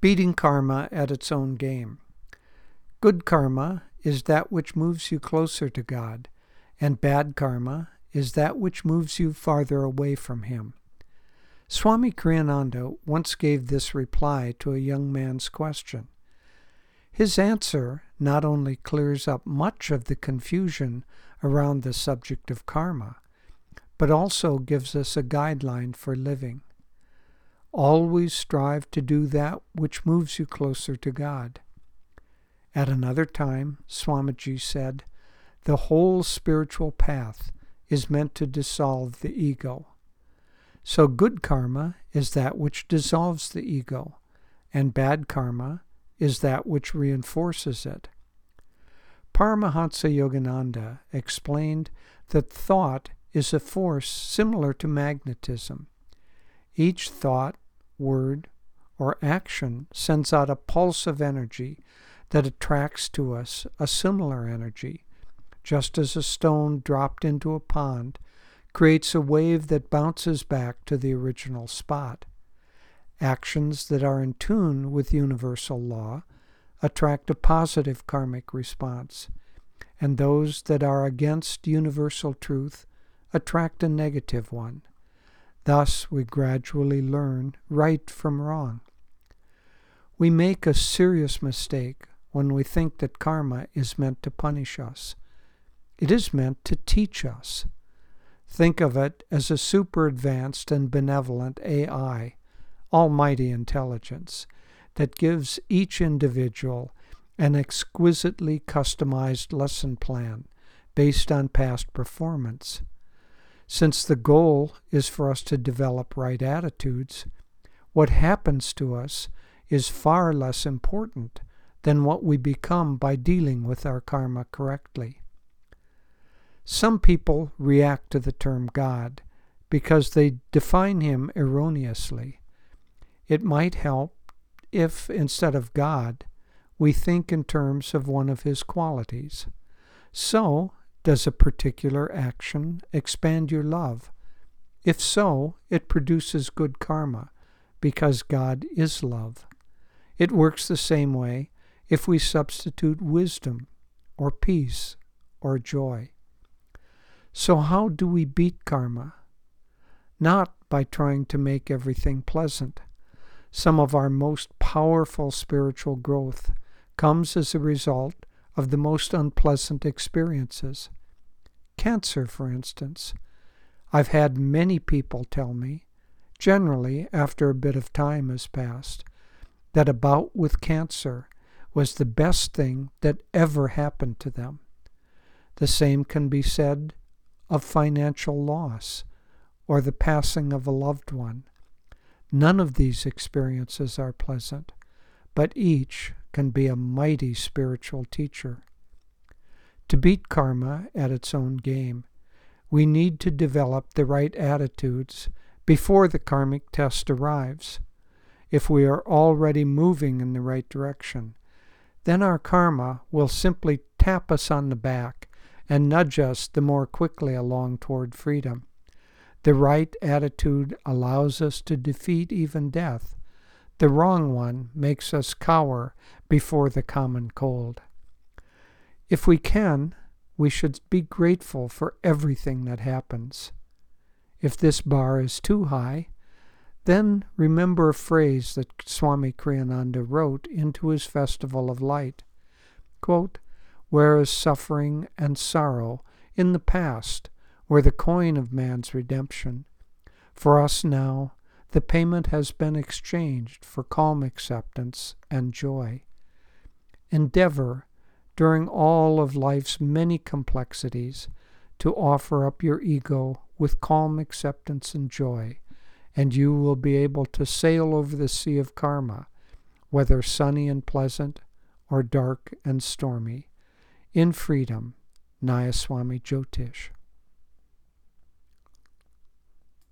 Beating karma at its own game. Good karma is that which moves you closer to God, and bad karma is that which moves you farther away from Him. Swami Kriyananda once gave this reply to a young man's question. His answer not only clears up much of the confusion around the subject of karma, but also gives us a guideline for living. Always strive to do that which moves you closer to God. At another time, Swamiji said, The whole spiritual path is meant to dissolve the ego. So, good karma is that which dissolves the ego, and bad karma is that which reinforces it. Paramahansa Yogananda explained that thought is a force similar to magnetism. Each thought, word, or action sends out a pulse of energy that attracts to us a similar energy, just as a stone dropped into a pond creates a wave that bounces back to the original spot. Actions that are in tune with universal law attract a positive karmic response, and those that are against universal truth attract a negative one. Thus, we gradually learn right from wrong. We make a serious mistake when we think that karma is meant to punish us. It is meant to teach us. Think of it as a super advanced and benevolent AI, almighty intelligence, that gives each individual an exquisitely customized lesson plan based on past performance. Since the goal is for us to develop right attitudes, what happens to us is far less important than what we become by dealing with our karma correctly. Some people react to the term God because they define him erroneously. It might help if, instead of God, we think in terms of one of his qualities. So, does a particular action expand your love? If so, it produces good karma, because God is love. It works the same way if we substitute wisdom, or peace, or joy. So, how do we beat karma? Not by trying to make everything pleasant. Some of our most powerful spiritual growth comes as a result of the most unpleasant experiences. Cancer, for instance. I've had many people tell me, generally after a bit of time has passed, that a bout with cancer was the best thing that ever happened to them. The same can be said of financial loss or the passing of a loved one. None of these experiences are pleasant, but each can be a mighty spiritual teacher. To beat karma at its own game, we need to develop the right attitudes before the karmic test arrives. If we are already moving in the right direction, then our karma will simply tap us on the back and nudge us the more quickly along toward freedom. The right attitude allows us to defeat even death. The wrong one makes us cower before the common cold. If we can, we should be grateful for everything that happens. If this bar is too high, then remember a phrase that Swami Kriyananda wrote into his Festival of Light. Quote, Whereas suffering and sorrow in the past were the coin of man's redemption, for us now the payment has been exchanged for calm acceptance and joy. Endeavor during all of life's many complexities to offer up your ego with calm acceptance and joy, and you will be able to sail over the sea of karma, whether sunny and pleasant or dark and stormy, in freedom. Nayaswami Jyotish.